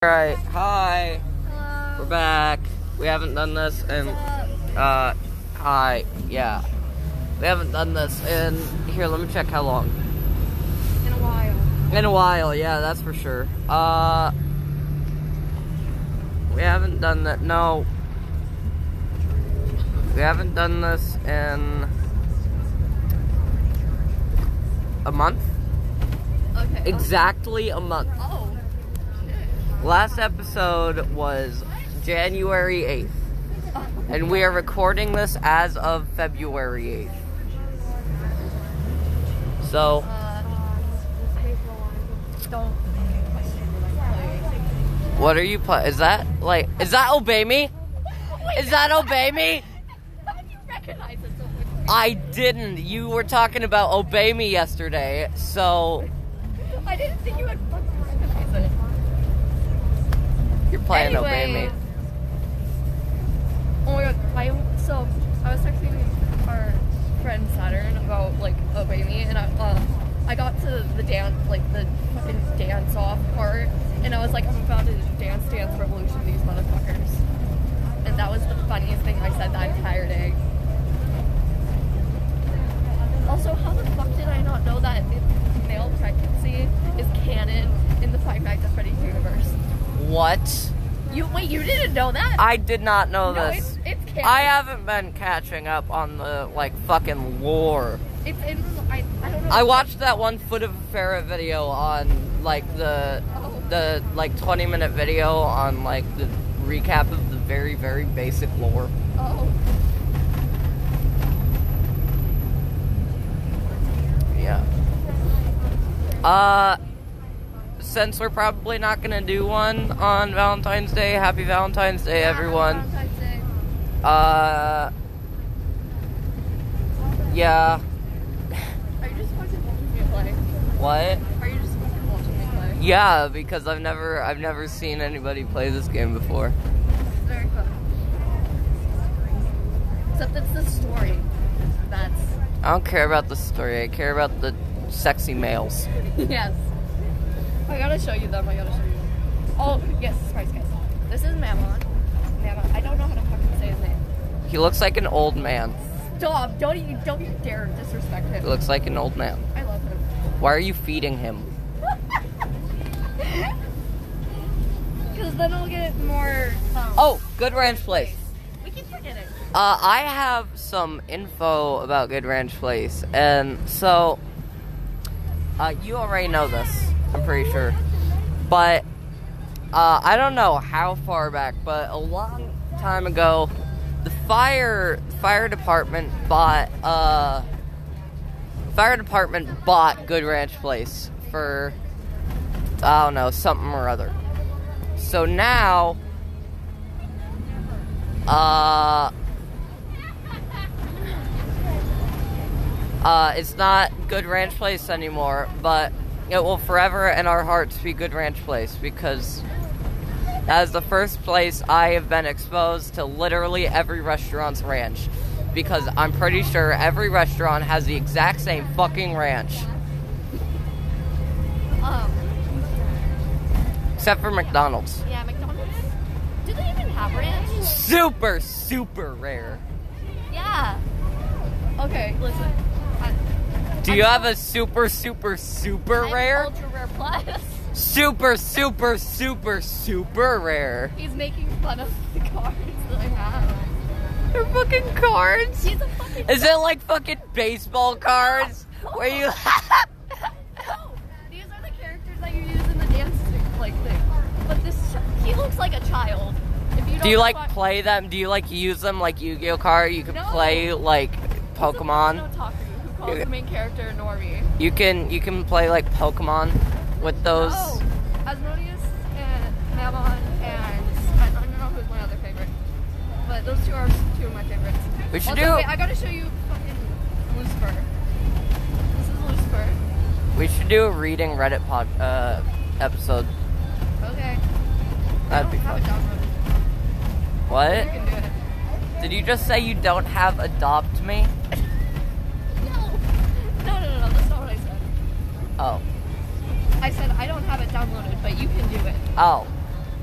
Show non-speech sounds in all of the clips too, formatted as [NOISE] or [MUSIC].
Alright, hi. We're back. We haven't done this in uh hi, yeah. We haven't done this in here, let me check how long. in a while. In a while, yeah, that's for sure. Uh we haven't done that no. We haven't done this in a month? Okay. Exactly a month. Oh. Last episode was January 8th. And we are recording this as of February 8th. So, what are you put? Is that like, is that Obey Me? Is that Obey Me? I didn't. You were talking about Obey Me yesterday, so I didn't think you would fucking recognize it. You're playing Obey Anyway. Me. Oh my god, I so I was texting our friend Saturn about like obey me, and I uh, I got to the dance like the fucking dance off part, and I was like, I'm about to dance dance revolution these motherfuckers, and that was the funniest thing I said that entire day. Also, how the fuck did I not know that male pregnancy is canon in the Five Nights at Freddy's universe? What? You wait, you didn't know that? I did not know no, this. it's, it's. I haven't been catching up on the like fucking lore. It's in. I, I don't know. I watched that one foot of a ferret video on like the Oh. the like 20 minute video on like the recap of the very very basic lore. Oh. Yeah. Uh since we're probably not going to do one on Valentine's Day, happy Valentine's Day everyone. Valentine's Day. Uh Yeah. Are you just watching me play? What? Are you just watching me play? Yeah, because I've never I've never seen anybody play this game before. It's very fun. Except it's the story. That's I don't care about the story. I care about the sexy males. [LAUGHS] yes. I gotta show you them. I gotta show you. Oh yes, surprise guys. This is Mammon. Mammon. I don't know how to fucking say his name. He looks like an old man. Stop! Don't you don't you dare disrespect He him. looks like an old man. I love him. Why are you feeding him? [LAUGHS] Because then I'll get more. Um, Oh, Good Ranch Place. we can forget it. Uh, I have some info about Good Ranch Place, and so uh, you already know this. I'm pretty sure, but uh, I don't know how far back, but a long time ago, the fire fire department bought uh, fire department bought Good Ranch Place for I don't know something or other. So now, uh. Uh, it's not Good Ranch Place anymore, but it will forever in our hearts be Good Ranch Place because that is the first place I have been exposed to literally every restaurant's ranch. Because I'm pretty sure every restaurant has the exact same fucking ranch, Um. except for McDonald's. Yeah, McDonald's. Do they even have ranch? Super, super rare. Yeah. Okay, listen. Do you have a super, super, super I'm rare? Ultra rare plus. Super, super, super, super rare. He's making fun of the cards that I have. They're fucking cards. He's a fucking. Is it like fucking baseball cards where you? [LAUGHS] no, these are the characters that you use in the dance like thing. But this, he looks like a child. If you don't Do you like play them? Do you like use them like Yu-Gi-Oh card? You can No. play like Pokemon. Who the main character Normie. You can you can play like Pokemon with those. Oh, Asmodeus and Mammon and I don't know who's my other favorite, but those two are two of my favorites. We should also, do- Wait, I gotta show you fucking Lucifer. This is Lucifer. We should do a reading Reddit pod uh, episode. Okay. That'd be I don't fun. have it downloaded. What? You can do it. Did you just say you don't have Adopt Me? [LAUGHS] No. No, no, no, no. That's not what I said. Oh. I said I don't have it downloaded, but you can do it. Oh.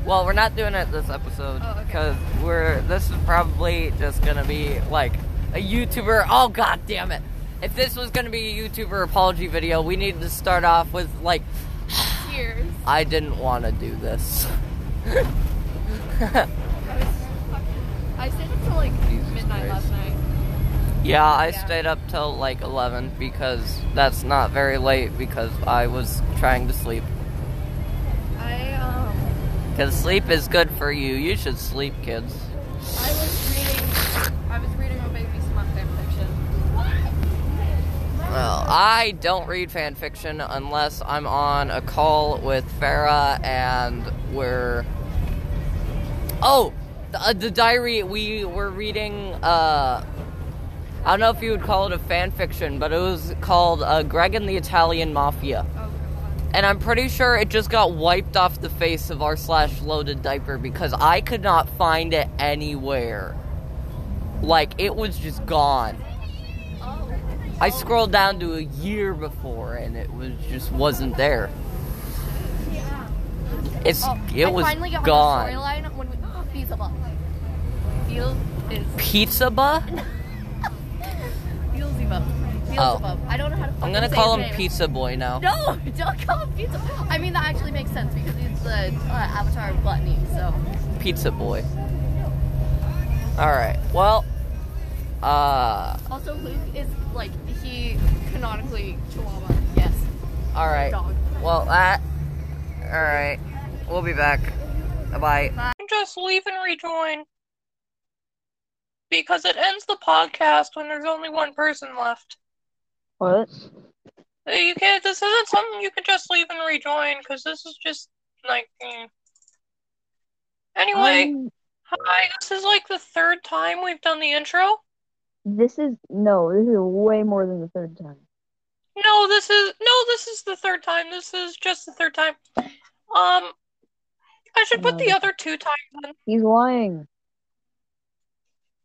Well, we're not doing it this episode Oh, okay. because we're. This is probably just gonna be like a YouTuber. Oh god damn it! If this was gonna be a YouTuber apology video, we needed to start off with like, [SIGHS] Cheers. I didn't want to do this. [LAUGHS] I, was, I stayed up till like Jesus midnight Christ. last night. Yeah, I Yeah. stayed up till like 11 because that's not very late because I was trying to sleep. I um Because sleep is good for you. You should sleep, kids. I was reading I was reading a baby smut fan fiction. Well, I don't read fan fiction unless I'm on a call with Farah and we're. Oh, the, uh, the diary we were reading. Uh, I don't know if you would call it a fan fiction, but it was called uh, Greg and the Italian Mafia, Oh, and I'm pretty sure it just got wiped off the face of r slash loaded diaper because I could not find it anywhere. Like it was just gone. oh. I scrolled down to a year before and it was just wasn't there. It's Oh, it I was finally got gone. the storyline when we [GASPS] Beelzebub. Beelz is Pizza Ba? [LAUGHS] Beelzebub. Beelzebub. I don't know how to. I'm gonna say call his him name. Pizza Boy now. No, [LAUGHS] don't call him pizza. I mean that actually makes sense because he's the uh, avatar of Gluttony. So Pizza Boy. Alright, well, uh, also Luke is like he canonically Chihuahua. Yes, alright. dog. Well, that. Alright. We'll be back. Bye. Bye. just leave and rejoin. Because it ends the podcast when there's only one person left. What? Uh, You can't, this isn't something you can just leave and rejoin, because this is just, like, mm. Anyway, Um, hi, this is like the third time we've done the intro. this is no, this is way more than the third time. No, this is, no, this is the third time. This is just the third time. Um, I should put the other two times in. He's lying.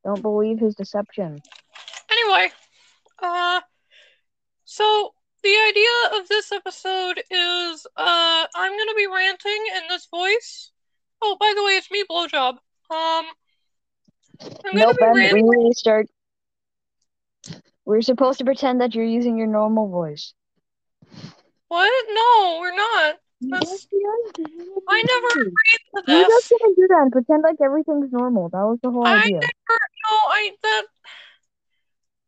Don't believe his deception. Anyway, uh, so the idea of this episode is, uh, I'm gonna be ranting in this voice. Oh, by the way, it's me, Blowjob. Um, I'm Nope, be Ben, we ranting. need to start. We're supposed to pretend that you're using your normal voice. What? No, we're not. That's- I never agreed to You just this. gonna do that and pretend like everything's normal. That was the whole I idea. never. No, I that.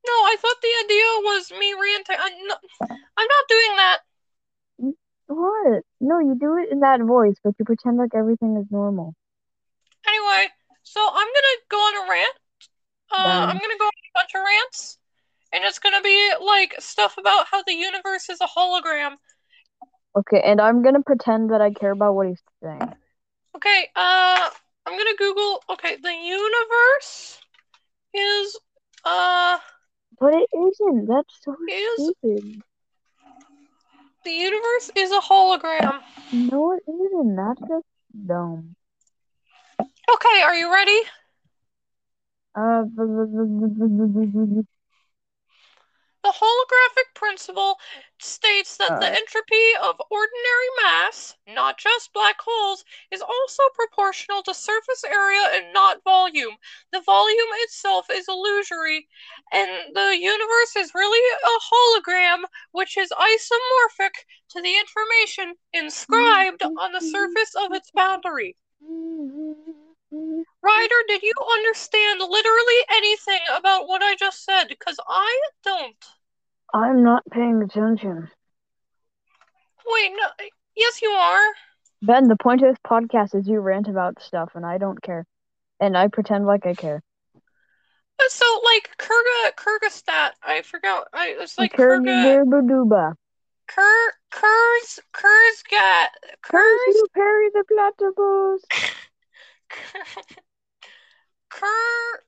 No, I thought the idea was me ranting. I, no, I'm not doing that. What? No, you do it in that voice, but you pretend like everything is normal. Anyway, so I'm gonna go on a rant. Uh. I'm gonna go on a bunch of rants, and it's gonna be like stuff about how the universe is a hologram. Okay, and I'm gonna pretend that I care about what he's saying. Okay, uh, I'm gonna Google. Okay, the universe is uh But it isn't. That's so is stupid. the universe is a hologram. No, it isn't. That's just dumb. Okay, are you ready? Uh, [LAUGHS] The holographic principle states that the Uh. entropy of ordinary mass, not just black holes, is also proportional to surface area and not volume. The volume itself is illusory, and the universe is really a hologram which is isomorphic to the information inscribed on the surface of its boundary. [LAUGHS] Ryder, did you understand literally anything about what I just said? Because I don't. I'm not paying attention. Wait, no. Yes, you are. Ben, the point of this podcast is you rant about stuff, and I don't care. And I pretend like I care. So, like, Kurga, Kyrgyzstan, I forgot. I, it's like Kurga, Kurgaduba. Kur, Kurz, Kurzgat, Curse Kurz, you, Perry the Platypus. [LAUGHS] Kur,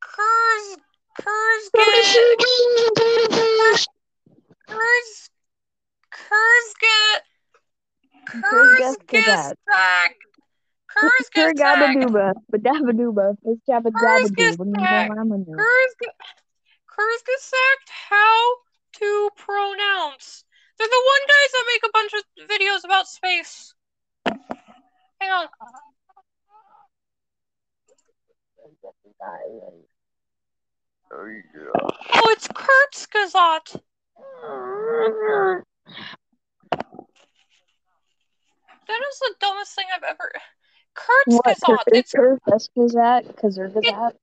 Kurz, Kurzgat, Kurz, Kurzgat, Kurzgesagt. Kurzgesagt, Kurzgesagt, Kurgabaduba. Badabaduba. Kurz, Kurzgesagt, how to pronounce. They're the one guys that make a bunch of videos about space. Hang on. Oh, it's Kurzgesagt. That is the dumbest thing I've ever. What? Kurzgesagt. It's is that? Because is that?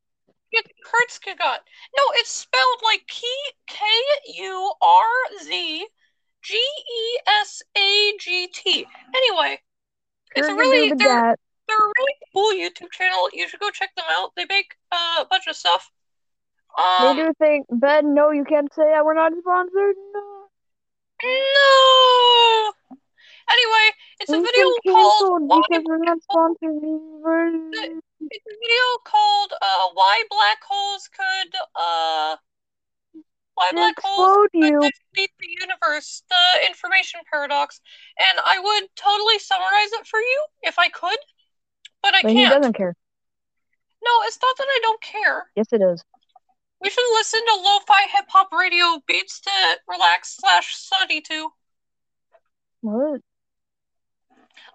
it's Kurzgesagt. No, it's spelled like K K U R Z G E S A G T. Anyway, it's a really they're. They're a really cool YouTube channel. You should go check them out. They make uh, a bunch of stuff. They Um, do think Ben. No, you can't say that. We're not sponsored. No. no. Anyway, it's a video called Why because we're not sponsored. It's a video called uh, "Why Black Holes Could uh, Why Black Holes you. Could Defeat the Universe: The Information Paradox." And I would totally summarize it for you if I could, but I But can't. He doesn't care. No, it's not that I don't care. Yes, it is. We should listen to lo-fi hip hop radio beats to relax slash study to. What?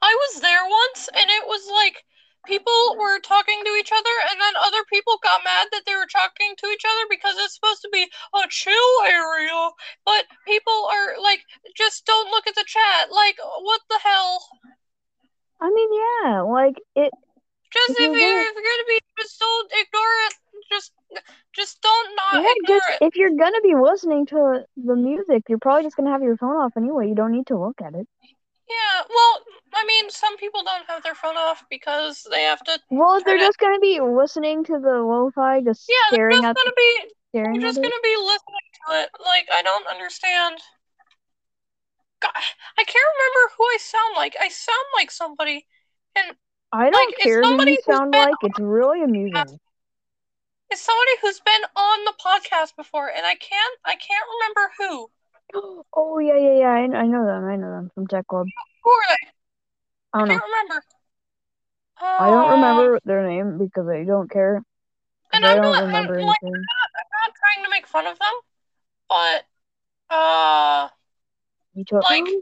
I was there once, and it was like people were talking to each other, and then other people got mad that they were talking to each other because it's supposed to be a chill area. But people are like, just don't look at the chat. Like, what the hell? I mean, yeah. Like it. Just If you, if you're gonna be, just don't ignore it. Just, just don't not Yeah, ignore just it. if you're gonna be listening to the music, you're probably just gonna have your phone off anyway. You don't need to look at it. Yeah. Well, I mean, some people don't have their phone off because they have to. Well, they're it- just gonna be listening to the lo-fi, just Yeah, they're just at gonna be They're just gonna be listening to it. Like I don't understand. God, I can't remember who I sound like. I sound like somebody, and I don't it's care who you sound like. It's really amusing. it's somebody who's been on the podcast before, and I can't I can't remember who. [GASPS] Oh yeah, yeah, yeah. I, I know them. I know them from Tech Club. Who are they? I don't know. can't remember. I don't Um, remember their name because I don't care. And I I'm don't not- remember I'm like- anything. I'm not trying to make fun of them, but uh, You took like- them?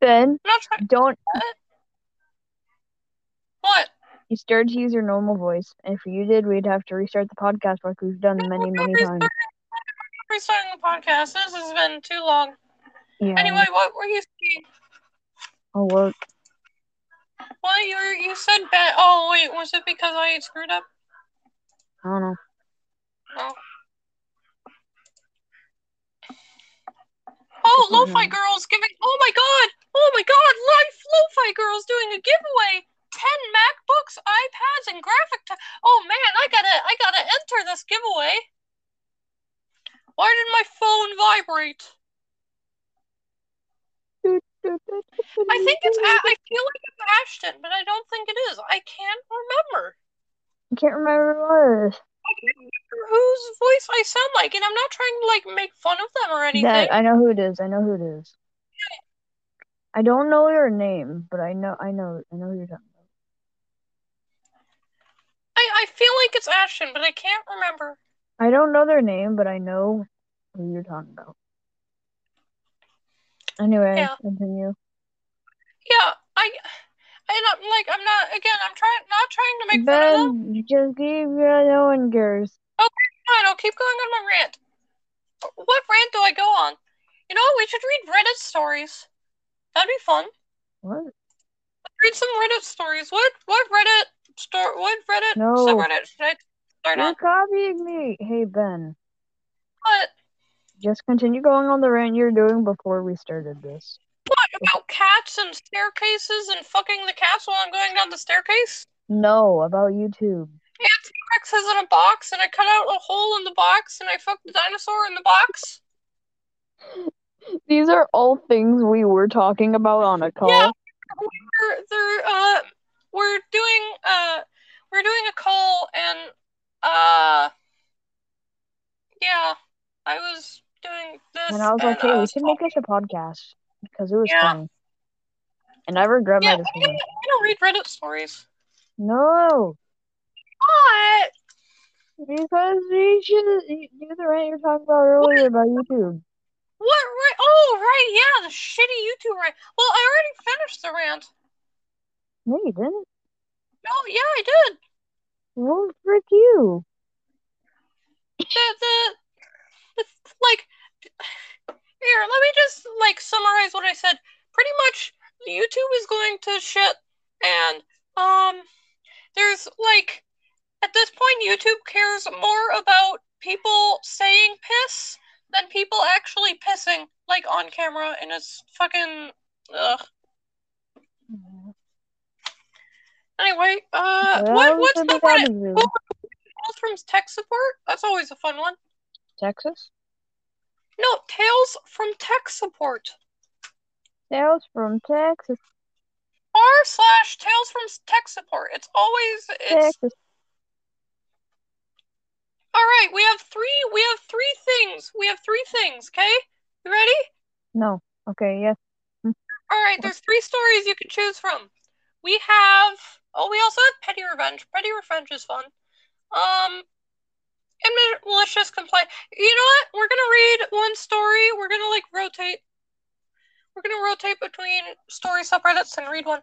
Ben, I'm not trying. don't. What? You started to use your normal voice. If you did, we'd have to restart the podcast like we've done many, many times. Restarting the podcast. This has been too long. Yeah. Anyway, what were you saying? Oh, I'll work. Well, you were, you said bet. Oh wait, was it because I screwed up? I don't know. Oh. Oh, I Lo-Fi know. Girls giving. Oh my God! Oh my God! Life Lo-Fi Girls doing a giveaway. Ten MacBooks, iPads, and graphic. T- oh man, I gotta, I gotta enter this giveaway. Why did my phone vibrate? I think it's. I feel like it's Ashton, but I don't think it is. I can't remember. I can't remember what it is. I can't remember whose voice I sound like, and I'm not trying to like make fun of them or anything. That I know who it is. I know who it is. I don't know your name, but I know I know I know who you're talking about. I, I feel like it's Ashton, but I can't remember. I don't know their name, but I know who you're talking about. Anyway, Yeah. continue. Yeah, I, and I'm like, I'm not. Again, I'm trying, not trying to make fun of them. Ben, just keep yeah, no one cares. Fine, I'll keep going on my rant. What rant do I go on? You know, we should read Reddit stories. That'd be fun. What? Read some Reddit stories. What what Reddit store? What Reddit No. subreddit should I start You're on? copying me. Hey Ben, What? just continue going on the rant you're doing before we started this. About cats and staircases and fucking the cats while I'm going down the staircase? No, about YouTube. And T-Rex is in a box, and I cut out a hole in the box, and I fucked the dinosaur in the box. [LAUGHS] These are all things we were talking about on a call. Yeah. We're, they're, uh, we're doing, uh, we're doing a call, and, uh, yeah, I was doing this, And I was like, hey, we was should make this a podcast because it was Yeah. funny. And I regret Yeah, my decision. I don't read Reddit stories. No, What? because we should do the rant you were talking about earlier about YouTube. What? Oh, right. Yeah, the shitty YouTube rant. Well, I already finished the rant. No, you didn't. Oh, yeah, I did. Well, frick you. the, the, the like here let me just like summarize what i said pretty much youtube is going to shit and um there's like at this point youtube cares more about people saying piss than people actually pissing like on camera and it's fucking ugh. anyway uh what what's the Reddit. Tales from tech support that's always a fun one Texas? No tales from tech support Sales from Texas. r slash tales from tech support. It's always it's Texas. all right. We have three. We have three things. We have three things. Okay, you ready? No. Okay, yes. All right. There's three stories you can choose from. We have. Oh, we also have petty revenge. Petty revenge is fun. Um, and ma- malicious complaint. You know what? We're gonna read one story. We're gonna like rotate. We're gonna rotate between story subreddits and read one.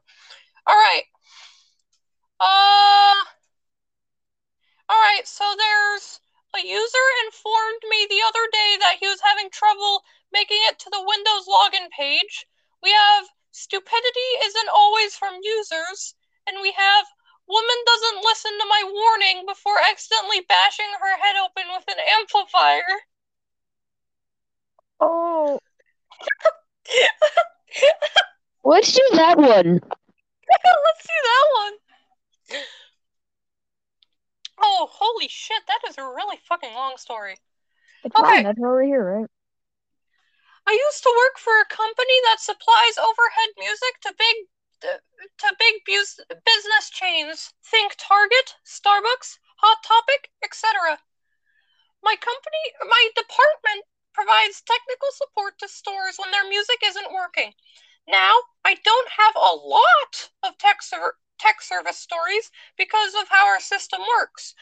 All right. Uh. All right. So there's a user informed me the other day that he was having trouble making it to the Windows login page. We have stupidity isn't always from users, and we have woman doesn't listen to my warning before accidentally bashing her head open with an amplifier. Oh, [LAUGHS] let's do that one. [LAUGHS] Let's do that one. Oh, holy shit, that is a really fucking long story. It's Okay. fine. That's why we're here, right? I used to work for a company that supplies overhead music to big to big bus- business chains. Think Target, Starbucks, Hot Topic, etc. My company, my department provides technical support to stores when their music isn't working. Now, I don't have a lot of tech ser- tech service stories because of how our system works.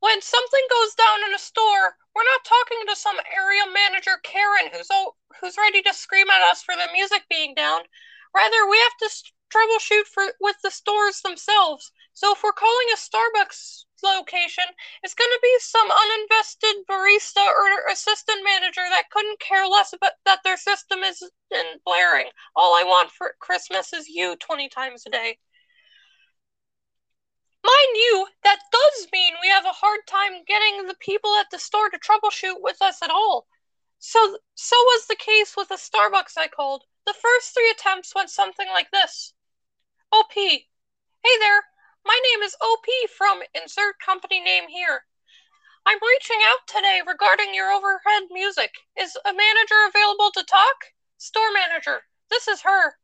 When something goes down in a store, we're not talking to some area manager Karen who's o- who's ready to scream at us for the music being down. Rather, we have to s- troubleshoot for with the stores themselves. So if we're calling a Starbucks location, it's going to be some uninvested barista or assistant manager that couldn't care less about that their system is in blaring. All I want for Christmas is you 20 times a day. Mind you, that does mean we have a hard time getting the people at the store to troubleshoot with us at all. So was the case with the Starbucks I called. The first three attempts went something like this. OP. Hey there, my name is OP from insert company name here. I'm reaching out today regarding your overhead music. Is a manager available to talk? Store manager. This is her.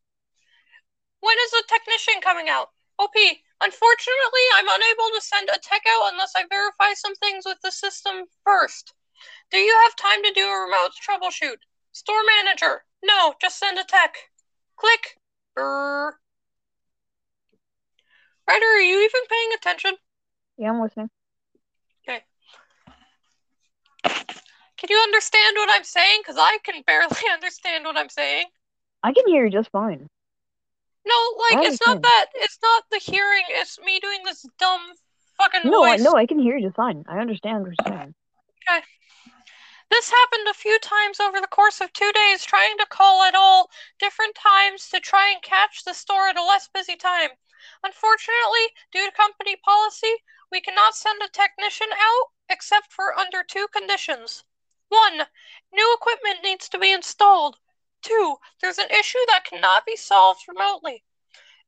When is the technician coming out? OP. Unfortunately, I'm unable to send a tech out unless I verify some things with the system first. Do you have time to do a remote troubleshoot? Store manager. No, just send a tech. Click. Brr. Ryder, are you even paying attention? Yeah, I'm listening. Okay. Can you understand what I'm saying? Because I can barely [LAUGHS] understand what I'm saying. I can hear you just fine. No, like it's not that. It's not the hearing. It's me doing this dumb fucking No, I, voice. no, I can hear you just fine. I understand what you're saying. This happened a few times over the course of two days, trying to call at all different times to try and catch the store at a less busy time. Unfortunately, due to company policy, we cannot send a technician out except for under two conditions. One, new equipment needs to be installed. Two, there's an issue that cannot be solved remotely.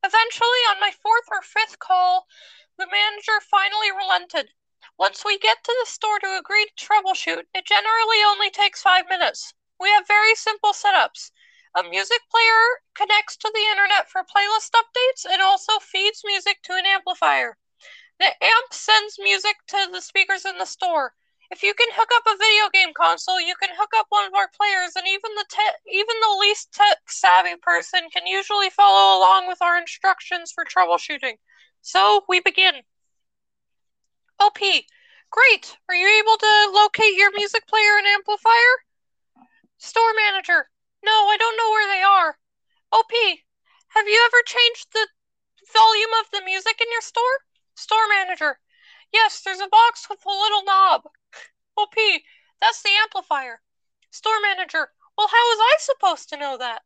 Eventually, on my fourth or fifth call, the manager finally relented. Once we get to the store to agree to troubleshoot, it generally only takes five minutes. We have very simple setups. A music player connects to the internet for playlist updates and also feeds music to an amplifier. The amp sends music to the speakers in the store. If you can hook up a video game console, you can hook up one of our players, and even the te- even the least tech savvy person can usually follow along with our instructions for troubleshooting. So we begin. Oh, OP, great. Are you able to locate your music player and amplifier? Store manager, no, I don't know where they are. Oh, OP, have you ever changed the volume of the music in your store? Store manager, Yes, there's a box with a little knob. Oh, OP, that's the amplifier. Store manager, well, how was I supposed to know that?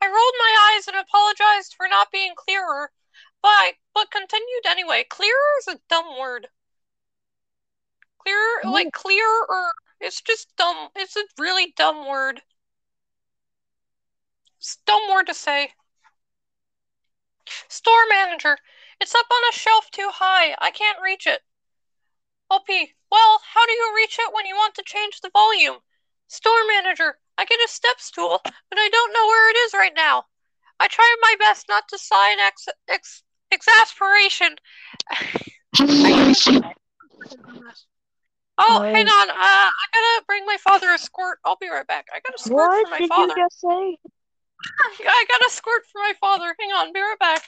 I rolled my eyes and apologized for not being clearer, but but continued anyway. Clearer is a dumb word. Clearer, like clear, or it's just dumb. It's a really dumb word. It's a dumb word to say. Store manager, it's up on a shelf too high. I can't reach it. OP, well, how do you reach it when you want to change the volume? Store manager, I get a step stool, but I don't know where it is right now. I try my best not to sigh ex- ex- exasperation. Oh, hang on. Uh, I gotta bring my father a squirt. I'll be right back. I gotta squirt What for my did father. you just say? [LAUGHS] I got a squirt for my father. Hang on, be right back.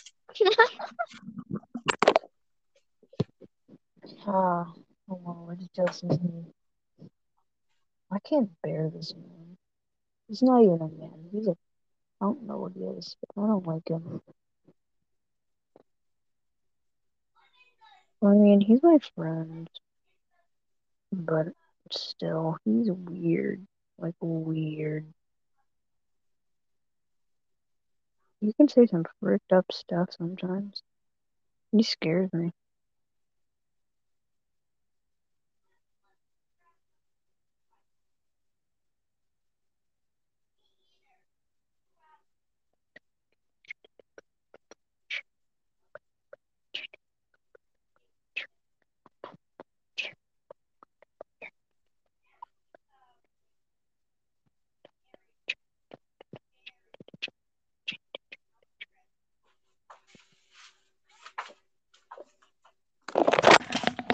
Ah, oh, wow, it's just me. I can't bear this man. He's not even a man. He's a. I don't know what he is. but I don't like him. I mean, he's my friend, but still, he's weird. Like, weird. You can say some fricked up stuff sometimes. He scares me.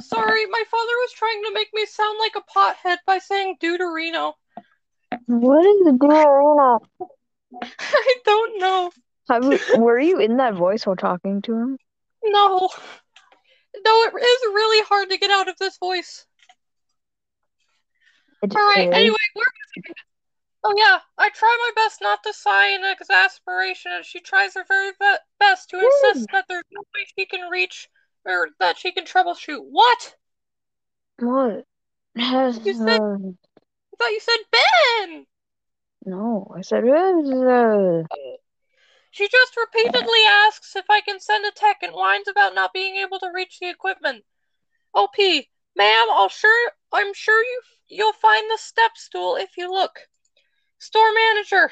Sorry, my father was trying to make me sound like a pothead by saying deuterino. [LAUGHS] What is the deal, I don't know. Were you in that voice while talking to him? No. No, it is really hard to get out of this voice. It Alright, is? anyway, where was I? Oh yeah, I try my best not to sigh in exasperation as she tries her very be- best to insist that there's no way she can reach or that she can troubleshoot. What? What? Has, You said- I thought you said Ben! no, I said, She just repeatedly asks if I can send a tech and whines about not being able to reach the equipment. OP, ma'am, I'll sure I'm sure you you'll find the step stool if you look. Store manager,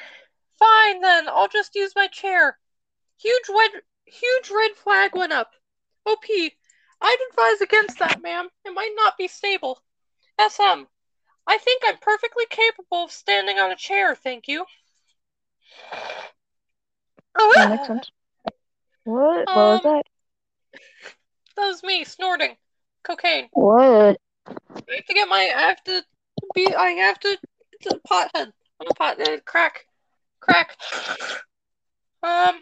fine then, I'll just use my chair. Huge red huge red flag went up. OP, I'd advise against that, ma'am. It might not be stable. SM, I think I'm perfectly capable of standing on a chair, thank you. Oh, that makes sense. What? What was Um, that? That was me snorting cocaine. What? I have to get my. I have to be. I have to. It's a pothead. I'm a pothead. Crack. Crack. Um.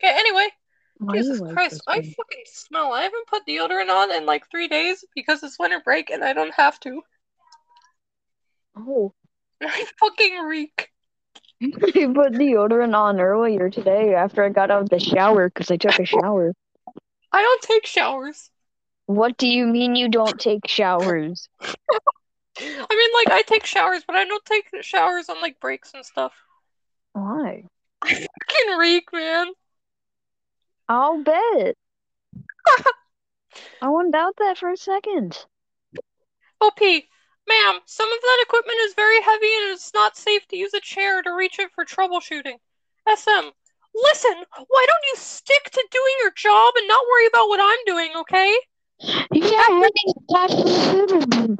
Okay. Anyway, Why do you Jesus like Christ, I fucking smell. I haven't put deodorant on in like three days because it's winter break and I don't have to. Oh, [LAUGHS] I fucking reek. [LAUGHS] I put deodorant on earlier today after I got out of the shower because I took a shower. I don't take showers. What do you mean you don't take showers? [LAUGHS] I mean, like I take showers, but I don't take showers on like breaks and stuff. Why? I fucking reek, man. I'll bet. [LAUGHS] I wouldn't doubt that for a second. Oh, OP, ma'am, some of that equipment is very heavy and it's not safe to use a chair to reach it for troubleshooting. SM, listen, why don't you stick to doing your job and not worry about what I'm doing, okay? Yeah, everything's attached to the computer.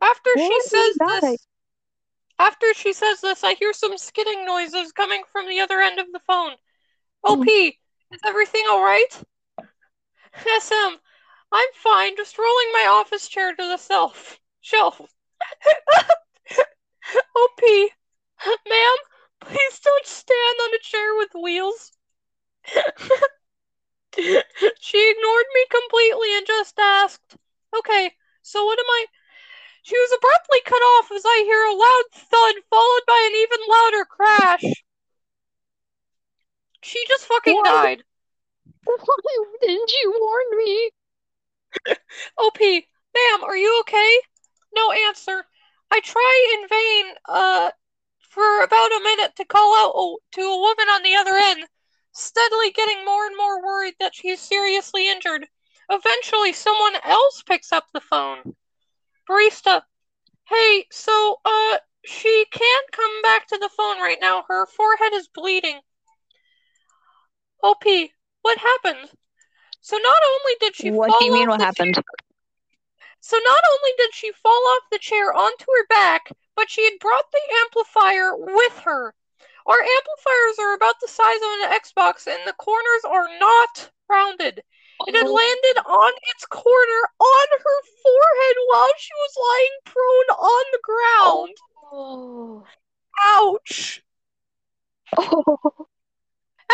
After she says this, after she says this, I hear some skidding noises coming from the other end of the phone. Oh, mm. OP, is everything alright? SM, um, I'm fine, just rolling my office chair to the shelf. [LAUGHS] Shelf. OP, ma'am, please don't stand on a chair with wheels. [LAUGHS] she ignored me completely and just asked, Okay, so what am I? She was abruptly cut off as I hear a loud thud followed by an even louder crash. She just fucking What? died. Why [LAUGHS] didn't you warn me? [LAUGHS] OP, ma'am, are you okay? No answer. I try in vain, uh, for about a minute to call out to a woman on the other end, steadily getting more and more worried that she's seriously injured. Eventually, someone else picks up the phone. Barista, hey, so, uh, she can't come back to the phone right now. Her forehead is bleeding. Oh, OP, what happened? So not only did she What fall do you mean what happened? so not only did she fall off the chair onto her back, but she had brought the amplifier with her. Our amplifiers are about the size of an Xbox and the corners are not rounded. It had oh. landed on its corner on her forehead while she was lying prone on the ground. Oh. Ouch! [LAUGHS] Oh.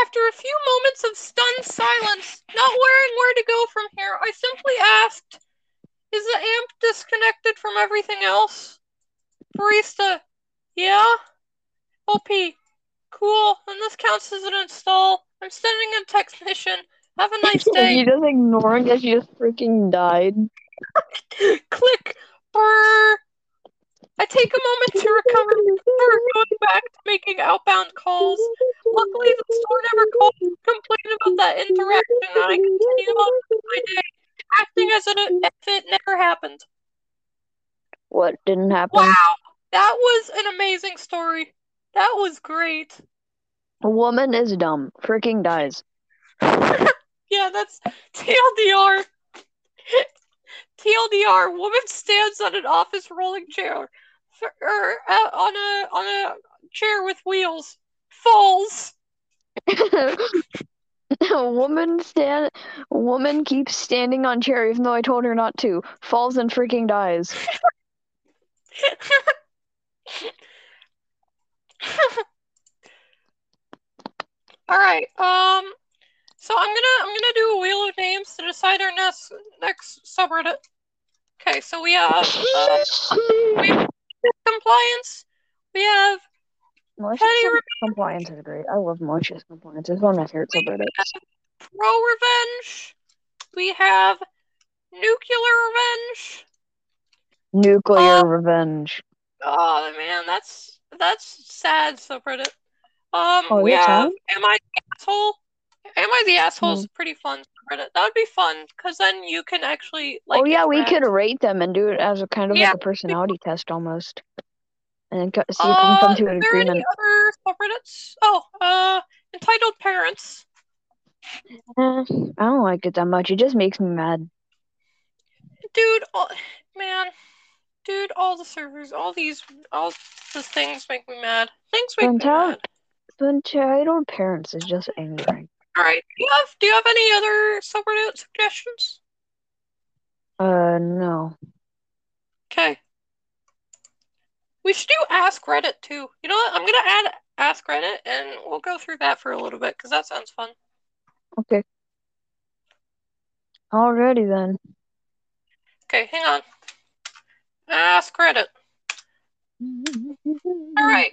After a few moments of stunned silence, not worrying where to go from here, I simply asked, Is the amp disconnected from everything else? Barista, yeah? OP, cool, and this counts as an install. I'm sending a technician. Have a [LAUGHS] nice day. you just ignoring that she just freaking died. [LAUGHS] Click. Brr. I take a moment to recover before [LAUGHS] going back to making outbound calls. Luckily, the store never called to complain about that interaction, and I continued on with my day, acting as if it never happened. What didn't happen? Wow, that was an amazing story. That was great. A woman is dumb. Freaking dies. [LAUGHS] yeah, that's TLDR. [LAUGHS] TLDR. Woman stands on an office rolling chair, for, er, uh, on a on a chair with wheels, falls. [LAUGHS] a woman stand. A woman keeps standing on chair even though I told her not to. Falls and freaking dies. [LAUGHS] All right. Um. So I'm gonna I'm gonna do a wheel of names to decide our next next subreddit. Okay. So we have uh, [LAUGHS] we have compliance. We have Malicious Petty compliance is great. I love malicious compliance. It's one of my favorite subreddits. pro revenge. We have nuclear revenge. Nuclear Uh, revenge. Oh man, that's that's sad subreddit. Um, Oh, we have? Am I asshole? Am I the asshole Hmm. is pretty fun subreddit. That would be fun because then you can actually like. oh yeah, we could rate them and do it as a kind of Yeah. like a personality test almost, and then co- see if we can Uh, come to an there any other subreddits? Oh, uh, entitled parents. Eh, I don't like it that much. It just makes me mad. Dude, all, man, dude, all the servers, all these, all the things make me mad. Things make me Entitled- mad. The entitled parents is just angering. All right, do you have do you have any other subreddit suggestions? Uh, no. Okay. We should do Ask Reddit too. You know what? I'm gonna add Ask Reddit, and we'll go through that for a little bit because that sounds fun. Okay. Alrighty then. Okay, hang on. Ask Reddit. [LAUGHS] All right.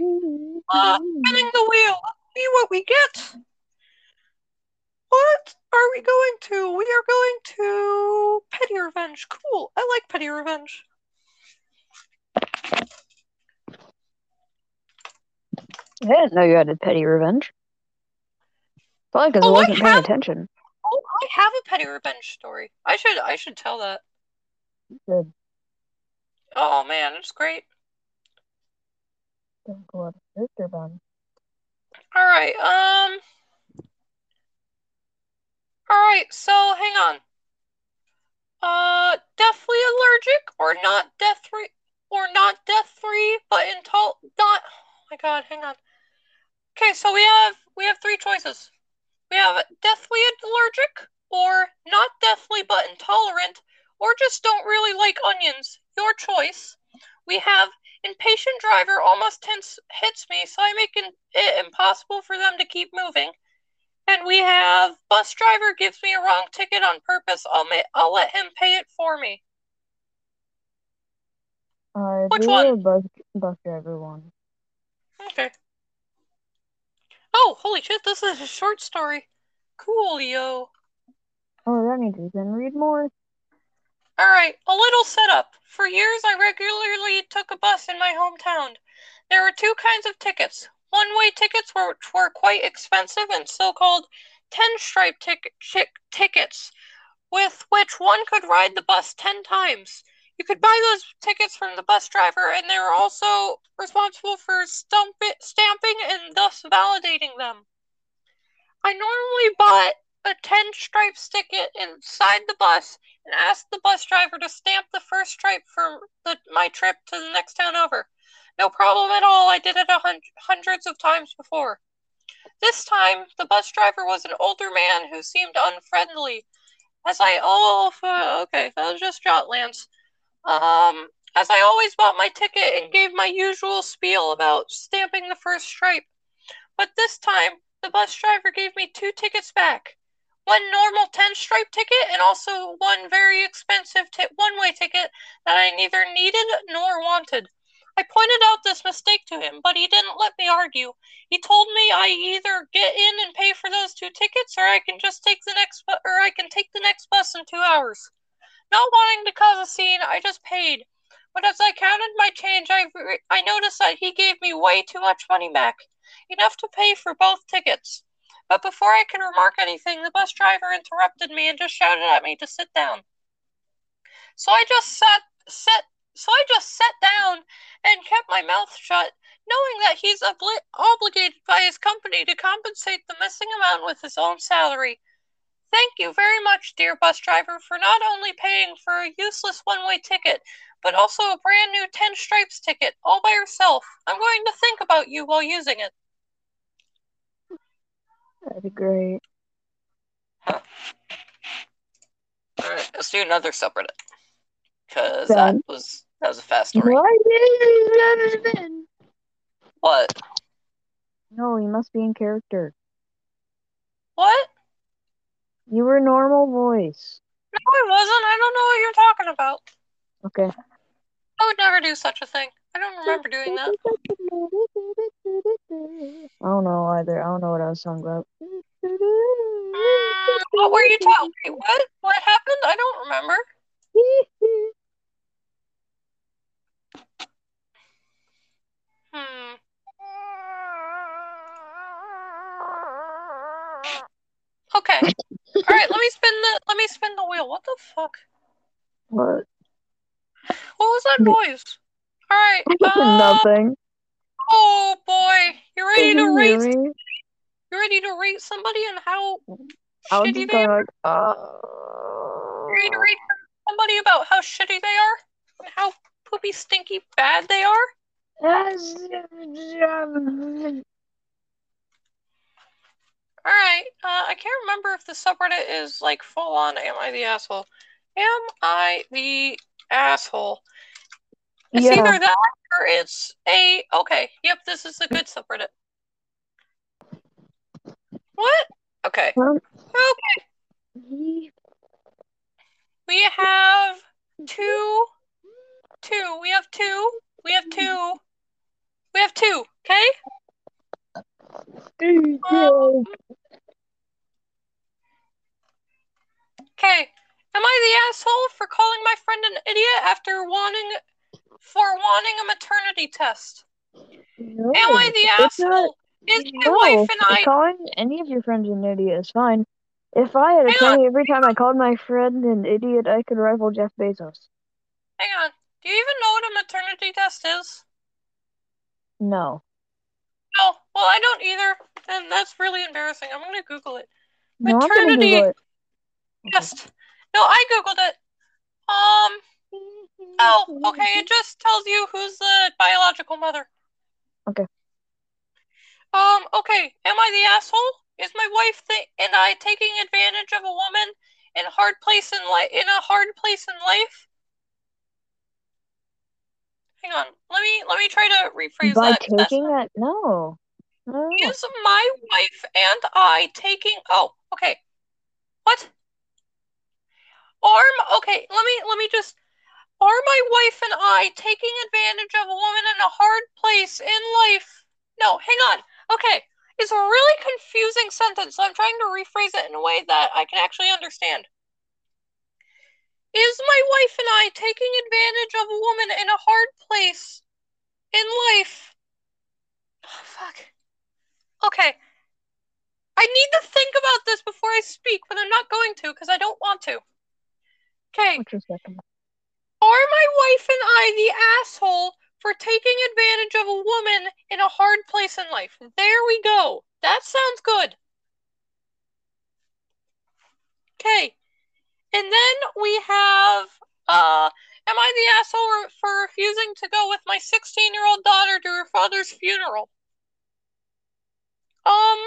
Uh, spinning the wheel. Let's see what we get. What are we going to? We are going to Petty Revenge. Cool. I like Petty Revenge. I didn't know you had a petty revenge. Probably because I Oh, I wasn't paying have- attention. Oh, I have a Petty Revenge story. I should I should tell that. Good. Oh man, it's great. Don't go out of character. All right. Um. All right. So hang on. Uh, deathly allergic or not death free or not death free, but intol not. Oh my god, hang on. Okay, so we have we have three choices. We have deathly allergic or not deathly but intolerant or just don't really like onions. Your choice. We have impatient driver almost hits, hits me, so I make it impossible for them to keep moving. And we have bus driver gives me a wrong ticket on purpose. I'll ma- I'll let him pay it for me. I Which one? bus, bus driver one. Okay. Oh, holy shit! This is a short story. Cool, yo. Oh, that means we can read more. Alright, a little setup. For years, I regularly took a bus in my hometown. There were two kinds of tickets one way tickets, which were quite expensive, and so called 10 stripe tic- tic- tickets, with which one could ride the bus 10 times. You could buy those tickets from the bus driver, and they were also responsible for stump stamping and thus validating them. I normally bought a 10 stripes ticket inside the bus and asked the bus driver to stamp the first stripe for the, my trip to the next town over. No problem at all. I did it a hun- hundreds of times before. This time, the bus driver was an older man who seemed unfriendly. As I oh okay, that was just jot Lance. Um, as I always bought my ticket and gave my usual spiel about stamping the first stripe. But this time, the bus driver gave me two tickets back. One normal 10 stripe ticket and also one very expensive t- one way ticket that I neither needed nor wanted. I pointed out this mistake to him, but he didn't let me argue. He told me I either get in and pay for those two tickets or I can just take the next bu- or I can take the next bus in 2 hours. Not wanting to cause a scene, I just paid. But as I counted my change, I, re- I noticed that he gave me way too much money back, enough to pay for both tickets. But before I could remark anything, the bus driver interrupted me and just shouted at me to sit down. So I just sat, sat, so I just sat down and kept my mouth shut, knowing that he's obli- obligated by his company to compensate the missing amount with his own salary. Thank you very much, dear bus driver, for not only paying for a useless one way ticket, but also a brand new 10 stripes ticket all by yourself. I'm going to think about you while using it. That'd be great. Alright, let's do another subreddit. Because that was that was a fast story. Why did you been? What? No, you must be in character. What? You were normal voice. No, I wasn't. I don't know what you're talking about. Okay. I would never do such a thing. I don't remember doing that. I don't know either. I don't know what I was talking about. Mm, what were you talking? What? What happened? I don't remember. [LAUGHS] Hmm. Okay. All right. Let me spin the. Let me spin the wheel. What the fuck? What? What was that noise? All right. [LAUGHS] Uh, Nothing. oh boy, you're ready to you rate? me? You ready to rate somebody and how I was shitty just they are? like, oh. You're ready to rate somebody about how shitty they are and how poopy, stinky, bad they are? All right. Uh, I can't remember if the subreddit is like full on. Am I the asshole? Am I the asshole? It's Yeah. either that or it's a. Okay. Yep. This is a good subreddit. What? Okay. Um, Okay. We have two. Two. We have two. We have two. We have two. Okay. Okay. Am I the asshole for calling my friend an idiot after wanting for wanting a maternity test? No, Am I the it's not- asshole? Is my no, wife and I calling any of your friends an idiot is fine. If I had a penny every time I called my friend an idiot, I could rival Jeff Bezos. hang on. Do you even know what a maternity test is? No. No. Well, I don't either, and that's really embarrassing. I'm gonna Google it. No, Maternity- Google it. Test. No, I googled it. Um. Oh, okay. It just tells you who's the biological mother. Okay. Um. Okay. Am I the asshole? Is my wife th- and I taking advantage of a woman in hard place in life? In a hard place in life? Hang on. Let me let me try to rephrase By that. taking that, no. No. Is my wife and I taking oh, okay. What? Are okay, let me let me just are my wife and I taking advantage of a woman in a hard place in life? No, hang on. Okay. It's a really confusing sentence, so I'm trying to rephrase it in a way that I can actually understand. Is my wife and I taking advantage of a woman in a hard place in life? Oh, fuck. Okay. I need to think about this before I speak, but I'm not going to because I don't want to. Okay. What's your second? Are my wife and I the asshole for taking advantage of a woman in a hard place in life? There we go. That sounds good. Okay. And then we have uh am I the asshole for refusing to go with my 16-year-old daughter to her father's funeral? Um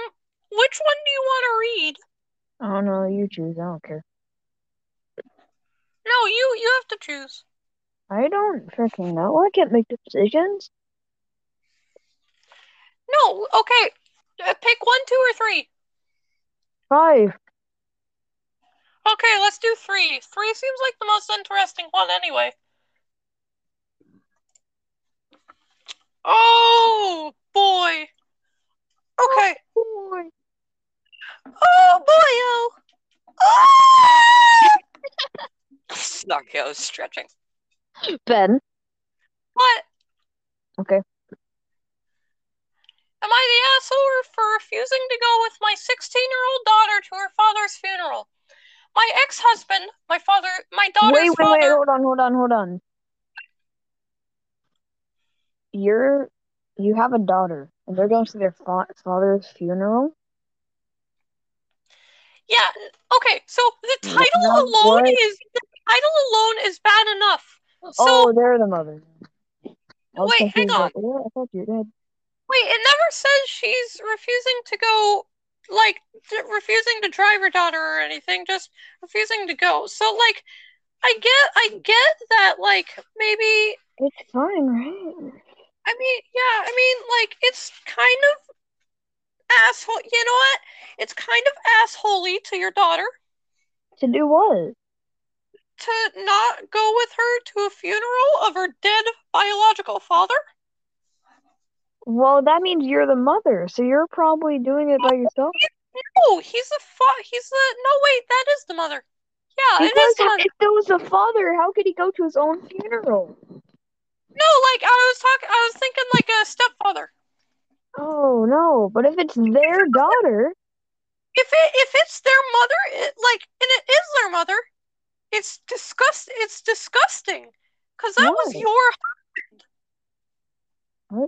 which one do you want to read? I don't know. You choose. I don't care. No, you you have to choose. I don't freaking know. I can't make decisions. No, okay. Uh, Pick one, two, or three. Five. Okay, let's do three. Three seems like the most interesting one anyway. Oh boy. Okay. Oh Boy. Oh boy, oh. Ah! [LAUGHS] Sorry, I was stretching. Ben. What? Okay. Am I the asshole for refusing to go with my 16 year old daughter to her father's funeral? My ex husband, my father, my daughter's Wait, wait, father. wait. Hold on, hold on, hold on. You're, you have a daughter, and they're going to their fa father's funeral. Yeah, okay, so the title no, alone what? is the title alone is bad enough. So oh, they're the mother. Wait, hang on. like, what? I thought you did. wait, it never says she's refusing to go like refusing to drive her daughter or anything, just refusing to go. So like I get I get that like maybe It's fine, right? I mean, yeah, I mean, like, it's kind of asshole. You know what? It's kind of assholey to your daughter To do what? to not go with her to a funeral of her dead biological father. Well, that means you're the mother, so you're probably doing it by oh, yourself. No, he's the fa- He's the. No, wait, that is the mother. Yeah, it Because is the mother. if it was the father, how could he go to his own funeral? No, like I was talking. I was thinking like a stepfather. Oh no, but if it's their daughter, If it if it's their mother, it, like, and it is their mother, it's disgust. It's disgusting. Cause that was Why? your I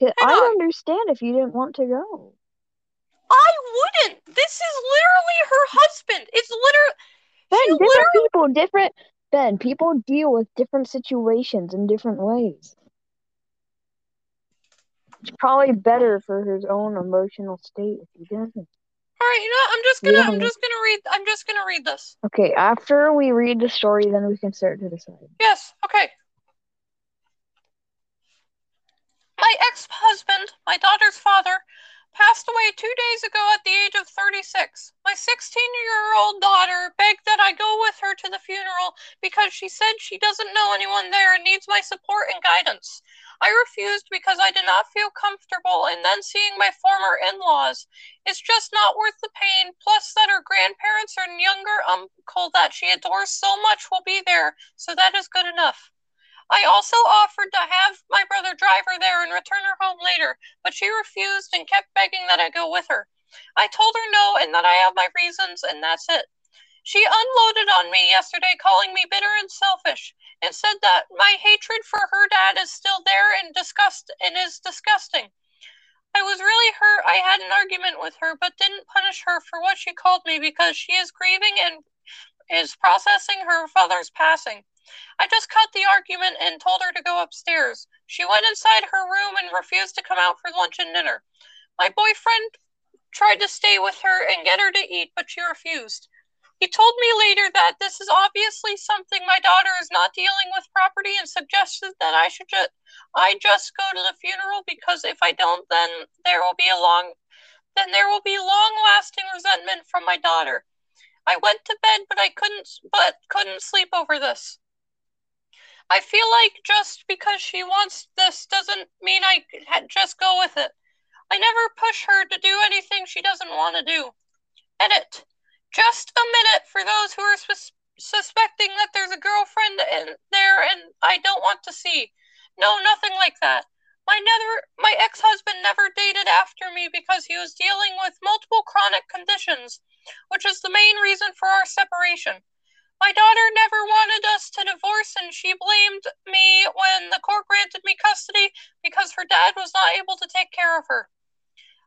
Hang on. understand if you didn't want to go. I wouldn't. This is literally her husband. It's literally Ben, different literally people, different Ben, people deal with different situations in different ways. It's probably better for his own emotional state if he doesn't. All right, you know what? I'm just gonna don't I'm just gonna read I'm just gonna read this. Okay, after we read the story, then we can start to decide. Yes, okay. My ex-husband, my daughter's father, passed away two days ago at the age of 36. My 16-year-old daughter begged that I go with her to the funeral because she said she doesn't know anyone there and needs my support and guidance. I refused because I did not feel comfortable and then seeing my former in-laws. It's just not worth the pain, plus that her grandparents and younger uncle that she adores so much will be there, so that is good enough. I also offered to have my brother drive her there and return her home later, but she refused and kept begging that I go with her. I told her no and that I have my reasons, and that's it. She unloaded on me yesterday, calling me bitter and selfish, and said that my hatred for her dad is still there and disgust and is disgusting. I was really hurt. I had an argument with her, but didn't punish her for what she called me because she is grieving and is processing her father's passing. I just cut the argument and told her to go upstairs. She went inside her room and refused to come out for lunch and dinner. My boyfriend tried to stay with her and get her to eat, but she refused. He told me later that this is obviously something my daughter is not dealing with properly and suggested that I should just I just go to the funeral because if I don't then there will be a long then there will be long lasting resentment from my daughter. I went to bed but I couldn't but couldn't sleep over this. I feel like just because she wants this doesn't mean I just go with it. I never push her to do anything she doesn't want to do. Edit. Just a minute for those who are sus- suspecting that there's a girlfriend in there and I don't want to see. No, nothing like that. My never my ex-husband never dated after me because he was dealing with multiple chronic conditions, which is the main reason for our separation. My daughter never wanted us to divorce and she blamed me when the court granted me custody because her dad was not able to take care of her.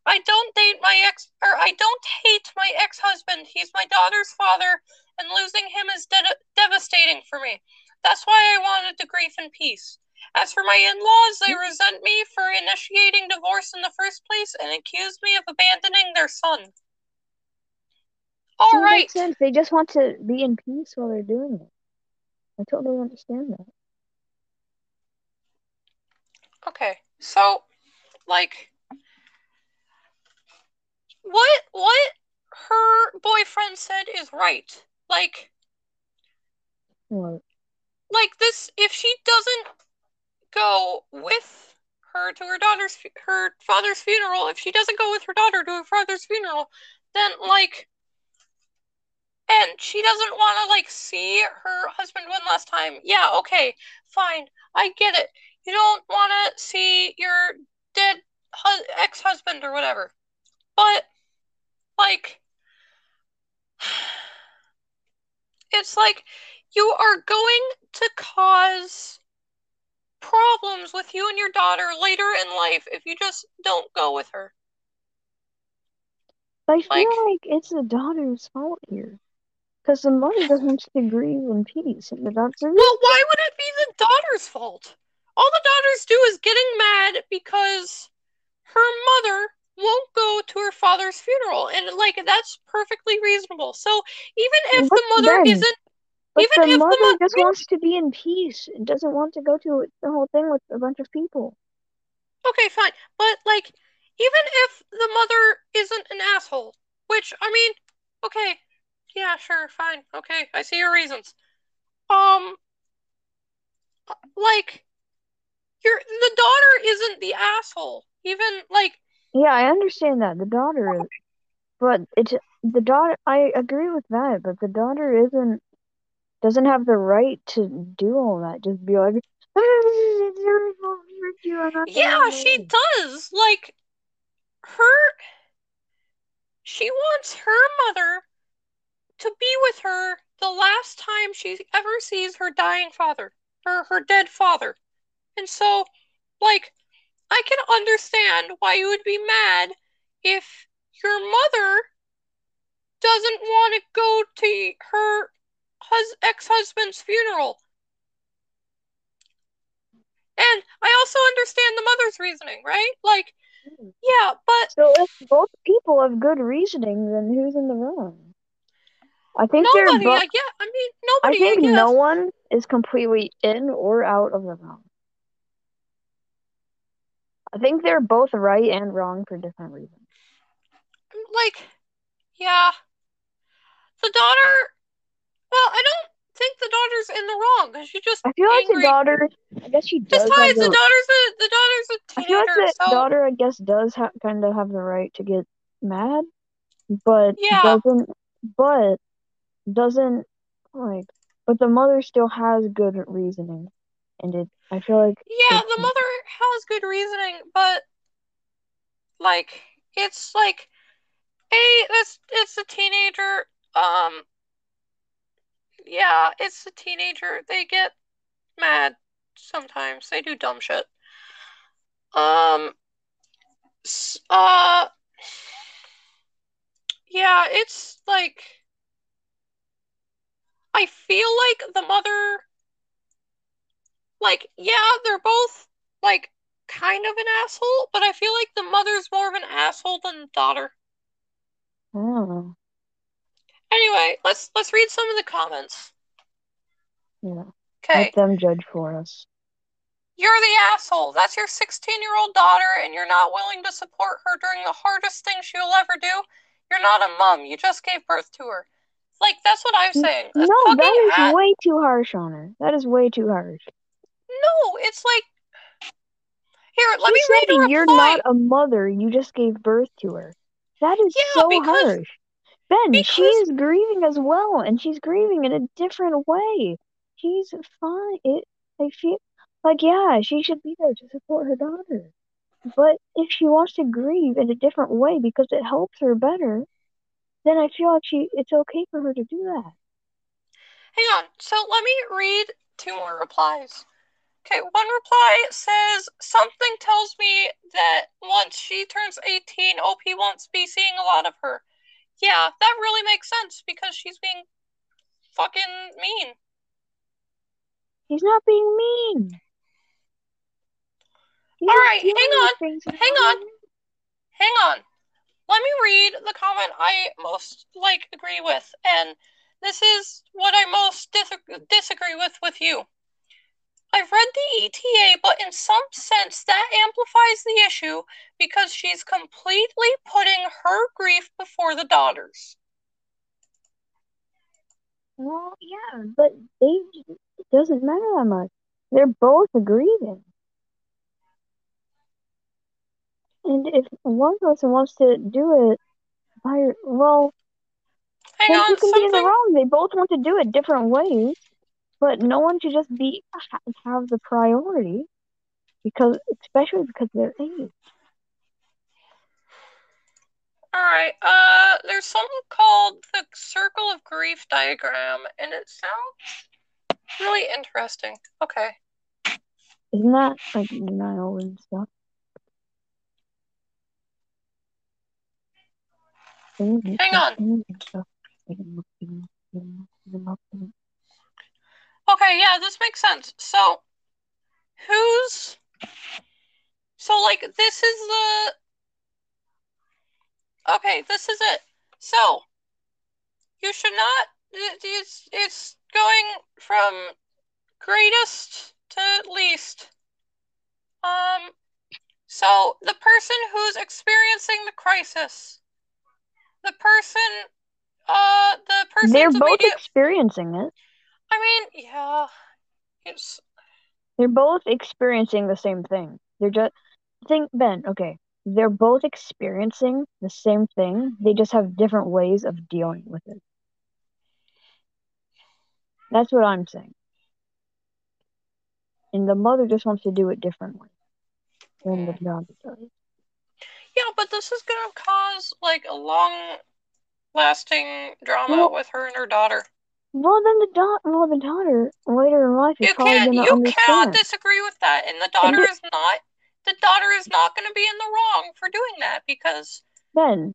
I don't date my ex or I don't hate my ex-husband. He's my daughter's father and losing him is de- devastating for me. That's why I wanted to grief in peace. As for my in-laws, they resent me for initiating divorce in the first place and accuse me of abandoning their son. All right. sense. They just want to be in peace while they're doing it. I totally understand that. Okay. So, like what what her boyfriend said is right. Like What? like this if she doesn't go with her to her daughter's her father's funeral, if she doesn't go with her daughter to her father's funeral, then like and she doesn't want to like see her husband one last time. Yeah, okay, fine. I get it. You don't want to see your dead hu- ex-husband or whatever. But like [SIGHS] it's like you are going to cause problems with you and your daughter later in life if you just don't go with her. I feel Like- like it's the daughter's fault here. Because the mother just wants to grieve in peace, and the daughter Well, why would it be the daughter's fault? All the daughters do is getting mad because her mother won't go to her father's funeral, and like that's perfectly reasonable. So even if the mother then- isn't, But even the if the mother mo- just wants to be in peace and doesn't want to go to the whole thing with a bunch of people. okay, fine, but like even if the mother isn't an asshole, which I mean, okay, yeah, sure, fine, okay, I see your reasons. Um, like your the daughter isn't the asshole. Even like Yeah, I understand that. The daughter is. But it's the daughter. I agree with that, but the daughter isn't. Doesn't have the right to do all that. Just be like, [LAUGHS] ah, "It's your fault, we hurt you, I'm not Yeah, she does. Like her she wants her mother to be with her the last time she ever sees her dying father her her dead father. And so, like, I can understand why you would be mad if your mother doesn't want to go to her hus- ex-husband's funeral. And I also understand the mother's reasoning, right? Like, hmm. yeah, but So if both people have good reasoning, then who's in the wrong? I think they're nobody, both. I get, I mean, nobody, I think guess. no one is completely in or out of the wrong. I think they're both right and wrong for different reasons. like, yeah. The daughter, well, I don't think the daughter's in the wrong because she just I feel like the daughter. I guess she does Besides, have the the. daughter's a the daughter's a I feel like teenager, the so daughter, I guess, does ha- kind of have the right to get mad, but Yeah. doesn't. But doesn't like. But the mother still has good reasoning, and it. I feel like yeah, the mother has good reasoning, but like, it's like, hey, that's it's a teenager. Um, yeah, it's a teenager. They get mad sometimes. They do dumb shit. Um, uh, yeah, it's like I feel like the mother, like, yeah, they're both like kind of an asshole, but I feel like the mother's more of an asshole than the daughter. Know. Anyway, let's let's read some of the comments. Yeah, Okay. let them judge for us. You're the asshole. That's your 16 year old daughter, and you're not willing to support her during the hardest thing she'll ever do. You're not a mom. You just gave birth to her. Like, that's what I'm saying. No, that is a- way too harsh on her. That is way too harsh. No, it's like. Here, let She me read a you're reply. not a mother, you just gave birth to her. That is Yeah, so because- harsh. Ben, Because- she is grieving as well, and she's grieving in a different way. She's fine. It, I feel like, yeah, she should be there to support her daughter. But if she wants to grieve in a different way because it helps her better, then I feel like she it's okay for her to do that. Hang on. So let me read two more replies. Okay, one reply says something tells me that once she turns 18, OP won't be seeing a lot of her. Yeah, that really makes sense because she's being fucking mean. He's not being mean. He's All right, hang on, hang on. Hang on. Let me read the comment I most like agree with, and this is what I most dis- disagree with with you. I've read the ETA, but in some sense that amplifies the issue because she's completely putting her grief before the daughter's. Well, yeah, but age it doesn't matter that much. They're both grieving. And if one person wants to do it by, well, Hang on, can be in the wrong? They both want to do it different ways, but no one should just be have the priority because, especially because they're age. All right. Uh, there's something called the circle of grief diagram, and it sounds really interesting. Okay. Isn't that like denial and stuff? Hang on. Okay, yeah, this makes sense. So, who's so like this is the okay, this is it. So, you should not. It's it's going from greatest to least. Um, so the person who's experiencing the crisis, the person, uh, the person. They're both immediate. experiencing it. I mean, yeah, it's They're both experiencing the same thing. They're just think Ben, okay. They're both experiencing the same thing. They just have different ways of dealing with it. That's what I'm saying. And the mother just wants to do it differently than the mm. daughter does. Yeah, but this is gonna cause like a long lasting drama Well- with her and her daughter. Well, then the da- well, the daughter later in life is You probably gonna you understand. cannot disagree with that. And the daughter is not the daughter is not gonna be in the wrong for doing that because Then,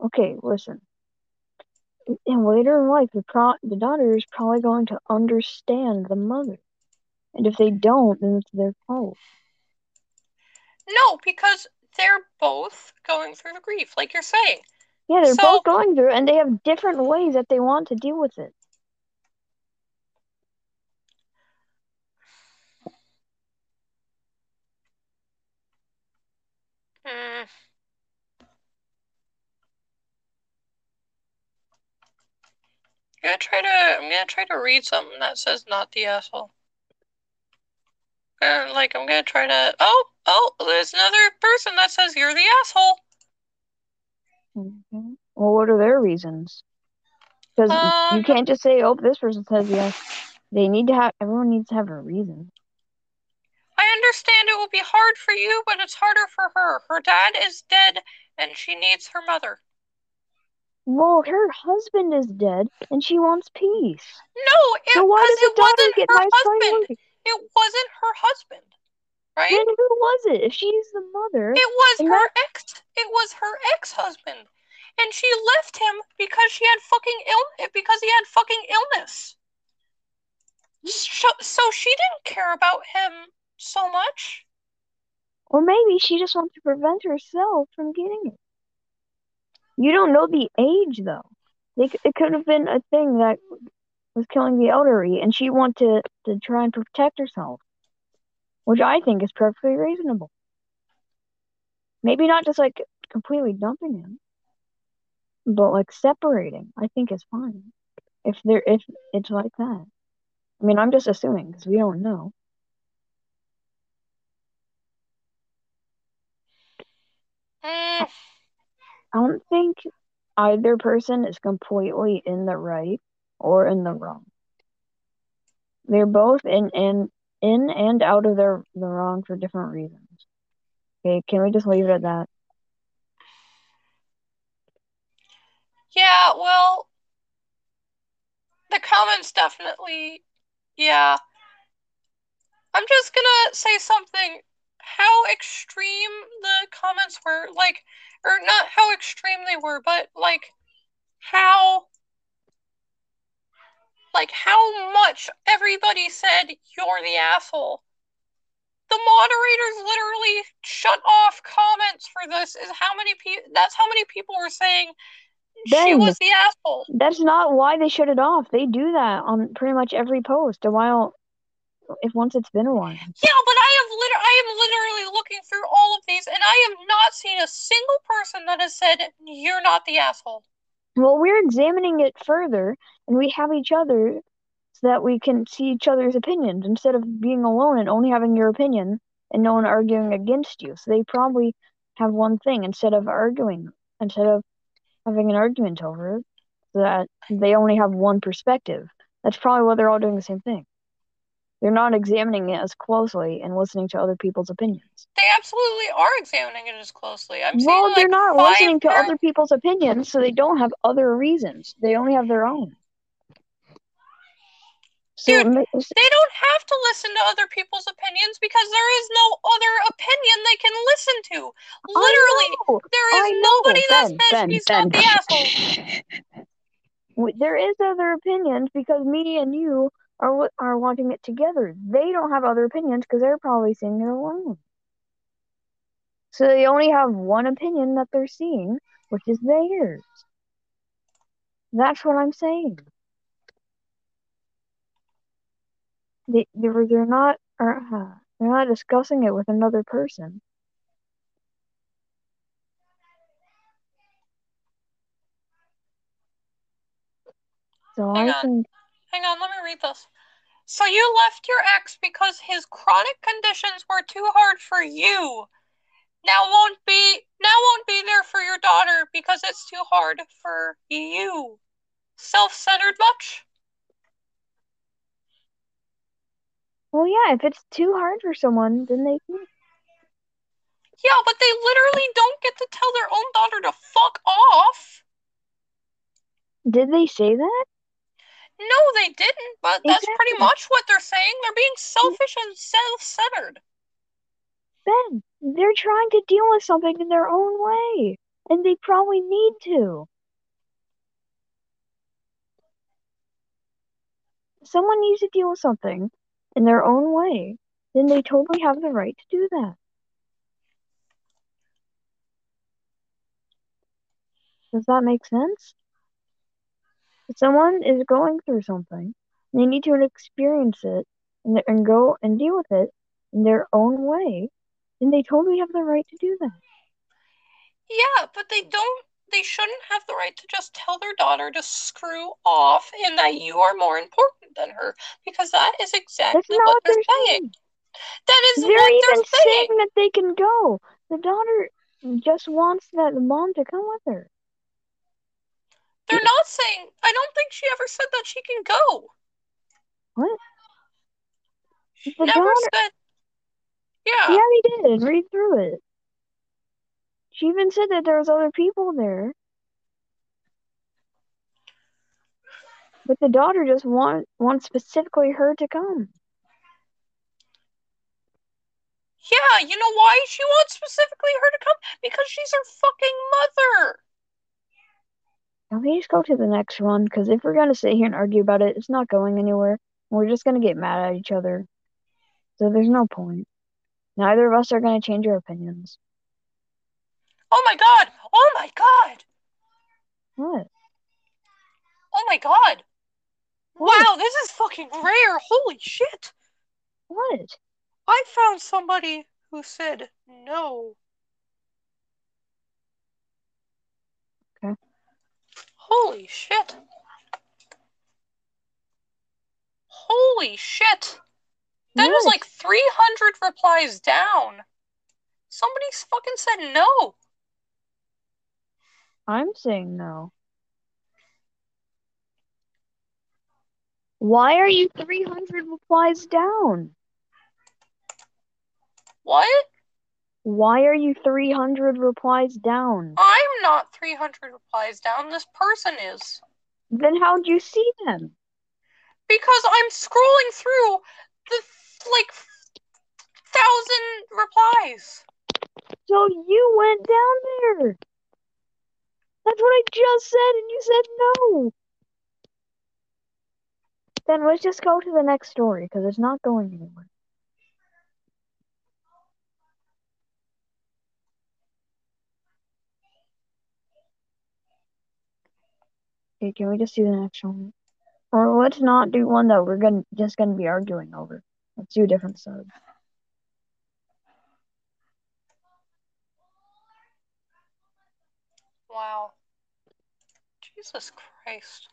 okay, listen. And later in life, the pro- the daughter is probably going to understand the mother. And if they don't, then it's their fault. no, because they're both going through the grief, like you're saying. Yeah, they're So- both going through and they have different ways that they want to deal with it. Hmm. I'm gonna try to I'm gonna try to read something that says not the asshole. Uh, like I'm gonna try to oh oh there's another person that says you're the asshole. Mhm. Well, what are their reasons? Because you Um, can't just say, "Oh, this person says yes." They need to have. Everyone needs to have a reason. I understand it will be hard for you, but it's harder for her. Her dad is dead and she needs her mother. Well, her husband is dead, and she wants peace. No, it So why does the it daughter wasn't get her my husband. It wasn't her husband. Right? Then who was it? If she's the mother, It was her ex. It was her ex-husband, and she left him because she had fucking ill. Because he had fucking illness. So, so she didn't care about him so much. or maybe she just wants to prevent herself from getting it. You don't know the age, though. They, it could have been a thing that was killing the elderly, and she wanted to, to try and protect herself, which I think is perfectly reasonable. Maybe not just like completely dumping him, but like separating. I think is fine if there if it's like that. I mean, I'm just assuming because we don't know. Mm, I don't think either person is completely in the right or in the wrong. They're both in in in and out of their the wrong for different reasons. Okay, can we just leave it at that? Yeah, well, the comments definitely, yeah. I'm just gonna say something. How extreme the comments were, like, or not how extreme they were, but like how, like how much everybody said you're the asshole. The moderators literally shut off comments for this. Is how many people? That's how many people were saying she was the asshole. That's not why they shut it off. They do that on pretty much every post. A while, if once it's been a while. Yeah, but I have liter- I am literally looking through all of these, and I have not seen a single person that has said you're not the asshole. Well, we're examining it further, and we have each other so that we can see each other's opinions instead of being alone and only having your opinion and no one arguing against you. So they probably have one thing instead of arguing, instead of having an argument over it, so that they only have one perspective. That's probably why they're all doing the same thing. They're not examining it as closely and listening to other people's opinions. They absolutely are examining it as closely. I'm Well, seeing they're like not listening to other people's opinions, so they don't have other reasons. They only have their own. Dude, They don't have to listen to other people's opinions because there is no other opinion they can listen to. Literally, there is know, there I is nobody that Ben, says Ben, she's Ben. not the asshole. [LAUGHS] There is other opinions because me and you are are watching it together. They don't have other opinions because they're probably seeing it alone. So they only have one opinion that they're seeing, which is theirs. That's what I'm saying. They they're, they're not uh, they're not discussing it with another person. So Hang I on. think Hang on, let me read this. So you left your ex because his chronic conditions were too hard for you. Now won't be now won't be there for your daughter because it's too hard for you. Self-centered much? well yeah, if it's too hard for someone, then they can Yeah, but they literally don't get to tell their own daughter to fuck off. Did they say that? No, they didn't, but that's pretty much what they're saying. They're being selfish and self-centered. Ben, they're trying to deal with something in their own way, and they probably need to. Someone needs to deal with something in their own way, then they totally have the right to do that. Does that make sense? If someone is going through something, they need to experience it and, and go and deal with it in their own way, then they totally have the right to do that. Yeah, but they don't they shouldn't have the right to just tell their daughter to screw off and that you are more important than her because that is exactly what what they're they're saying. saying. That is They're what even they're saying. saying that they can go. The daughter just wants that mom to come with her. They're not saying I don't think she ever said that she can go. What? She The never said Yeah. Yeah, he did. Read through it. She even said that there was other people there. But the daughter just want wants specifically her to come. Yeah, you know why she wants specifically her to come? Because she's her fucking mother. Can we just go to the next one? Because if we're gonna sit here and argue about it, it's not going anywhere. We're just gonna get mad at each other. So there's no point. Neither of us are gonna change our opinions. Oh my god. Oh my god. What? Oh my god. What? Wow, this is fucking rare. Holy shit. What? I found somebody who said no. Holy shit. Holy shit. That was like 300 replies down. Somebody fucking said no. I'm saying no. Why are you 300 replies down? What? Why are you 300 replies down? I'm not 300 replies down. This person is. Then how'd you see them? Because I'm scrolling through the like thousand replies. So you went down there. That's what I just said, and you said no. Then let's just go to the next story because it's not going anywhere. Okay, can we just do the next one? Or let's not do one that we're gonna just gonna be arguing over. Let's do a different sub. Wow. Jesus Christ.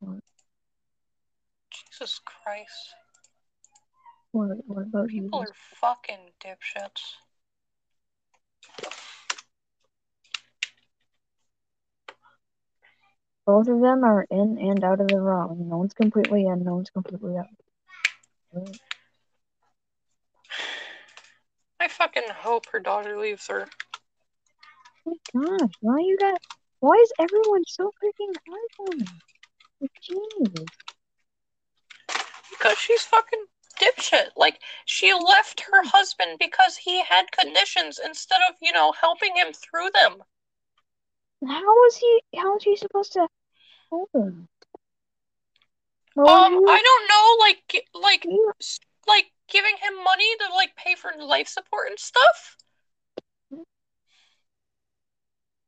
What? Jesus Christ. What, what about you? People are fucking dipshits. Both of them are in and out of the wrong. No one's completely in, no one's completely out. I fucking hope her daughter leaves her. Oh my gosh, why you got why is everyone so freaking hard on? Like, Jeez. Because she's fucking dipshit. Like, she left her husband because he had conditions instead of, you know, helping him through them. How was he how was he supposed to him? Um, I don't know, like, like, s- like giving him money to like pay for life support and stuff.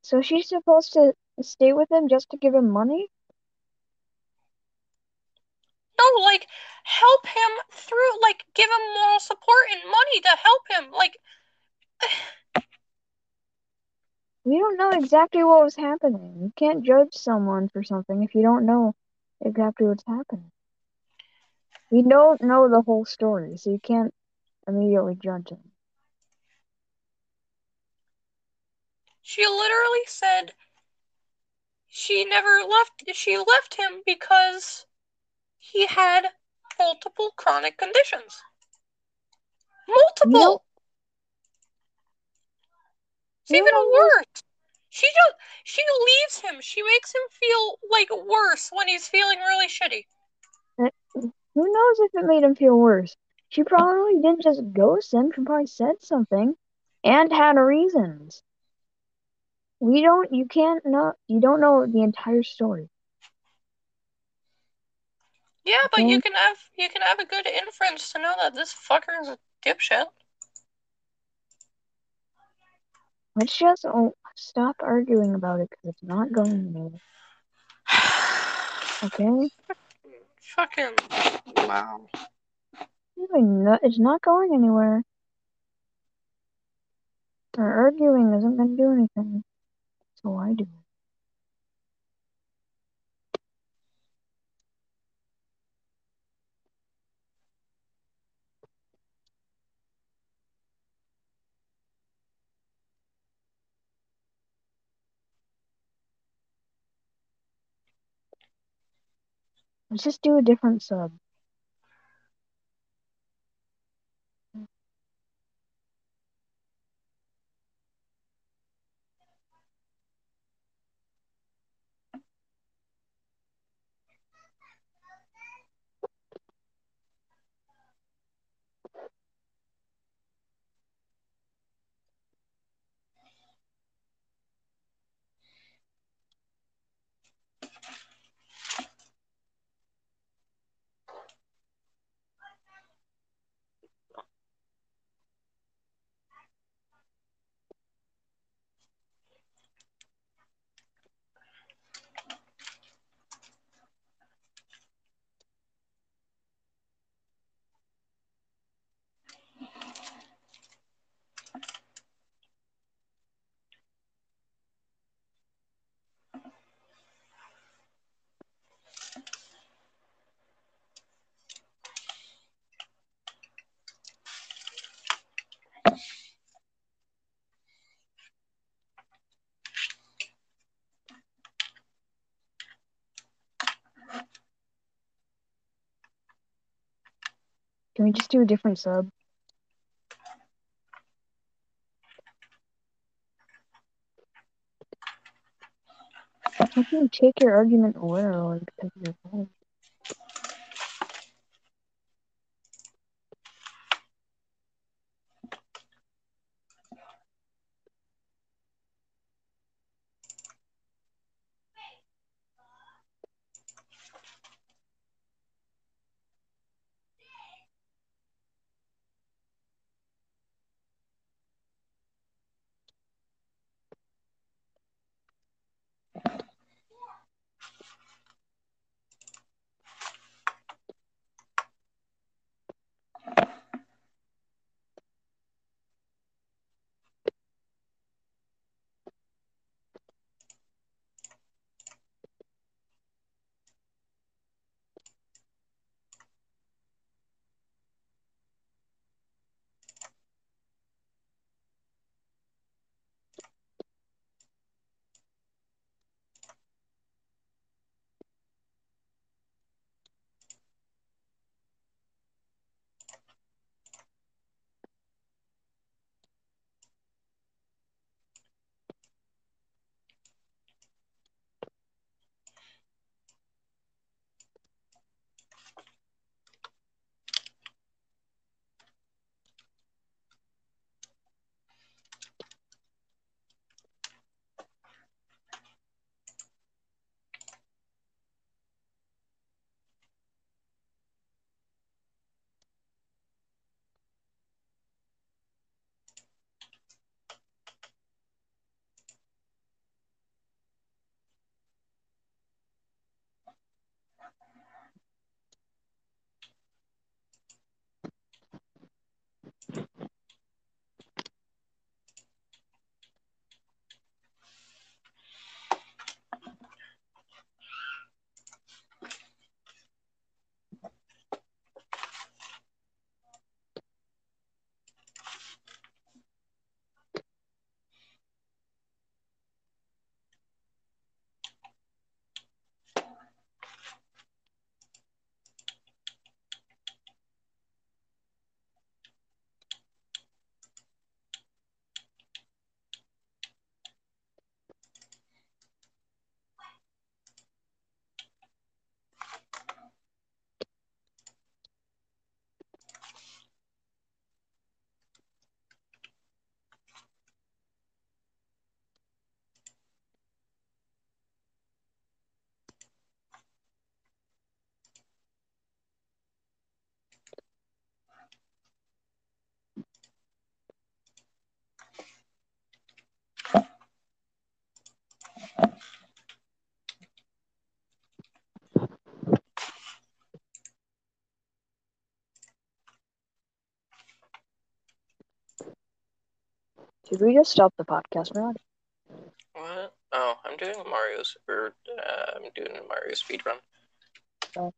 so she's supposed to stay with him just to give him money? No, like, help him through, like, give him moral support and money to help him. Like, [SIGHS] We don't know exactly what was happening. You can't judge someone for something if you don't know exactly what's happening. We don't know the whole story, so you can't immediately judge him. she literally said she never left. She left him because he had multiple chronic conditions. Multiple. It's even worse. She just she leaves him. She makes him feel like worse when he's feeling really shitty. Uh, who knows if it made him feel worse? She probably didn't just ghost him. She probably said something and had reasons. We don't, you can't know, you don't know the entire story. Yeah, but you can have you can have a good inference to know that this fucker is a dipshit. Let's just oh, stop arguing about it because it's not going anywhere. [SIGHS] Okay? Fucking wow. It's not going anywhere. Our arguing isn't going to do anything. So I do. Let's just do a different sub. Can we just do a different sub? How can you take your argument literally because? Should we just stop the podcast, Rod? What? Oh, I'm doing a Mario's or uh, I'm doing a Mario speedrun. Oh.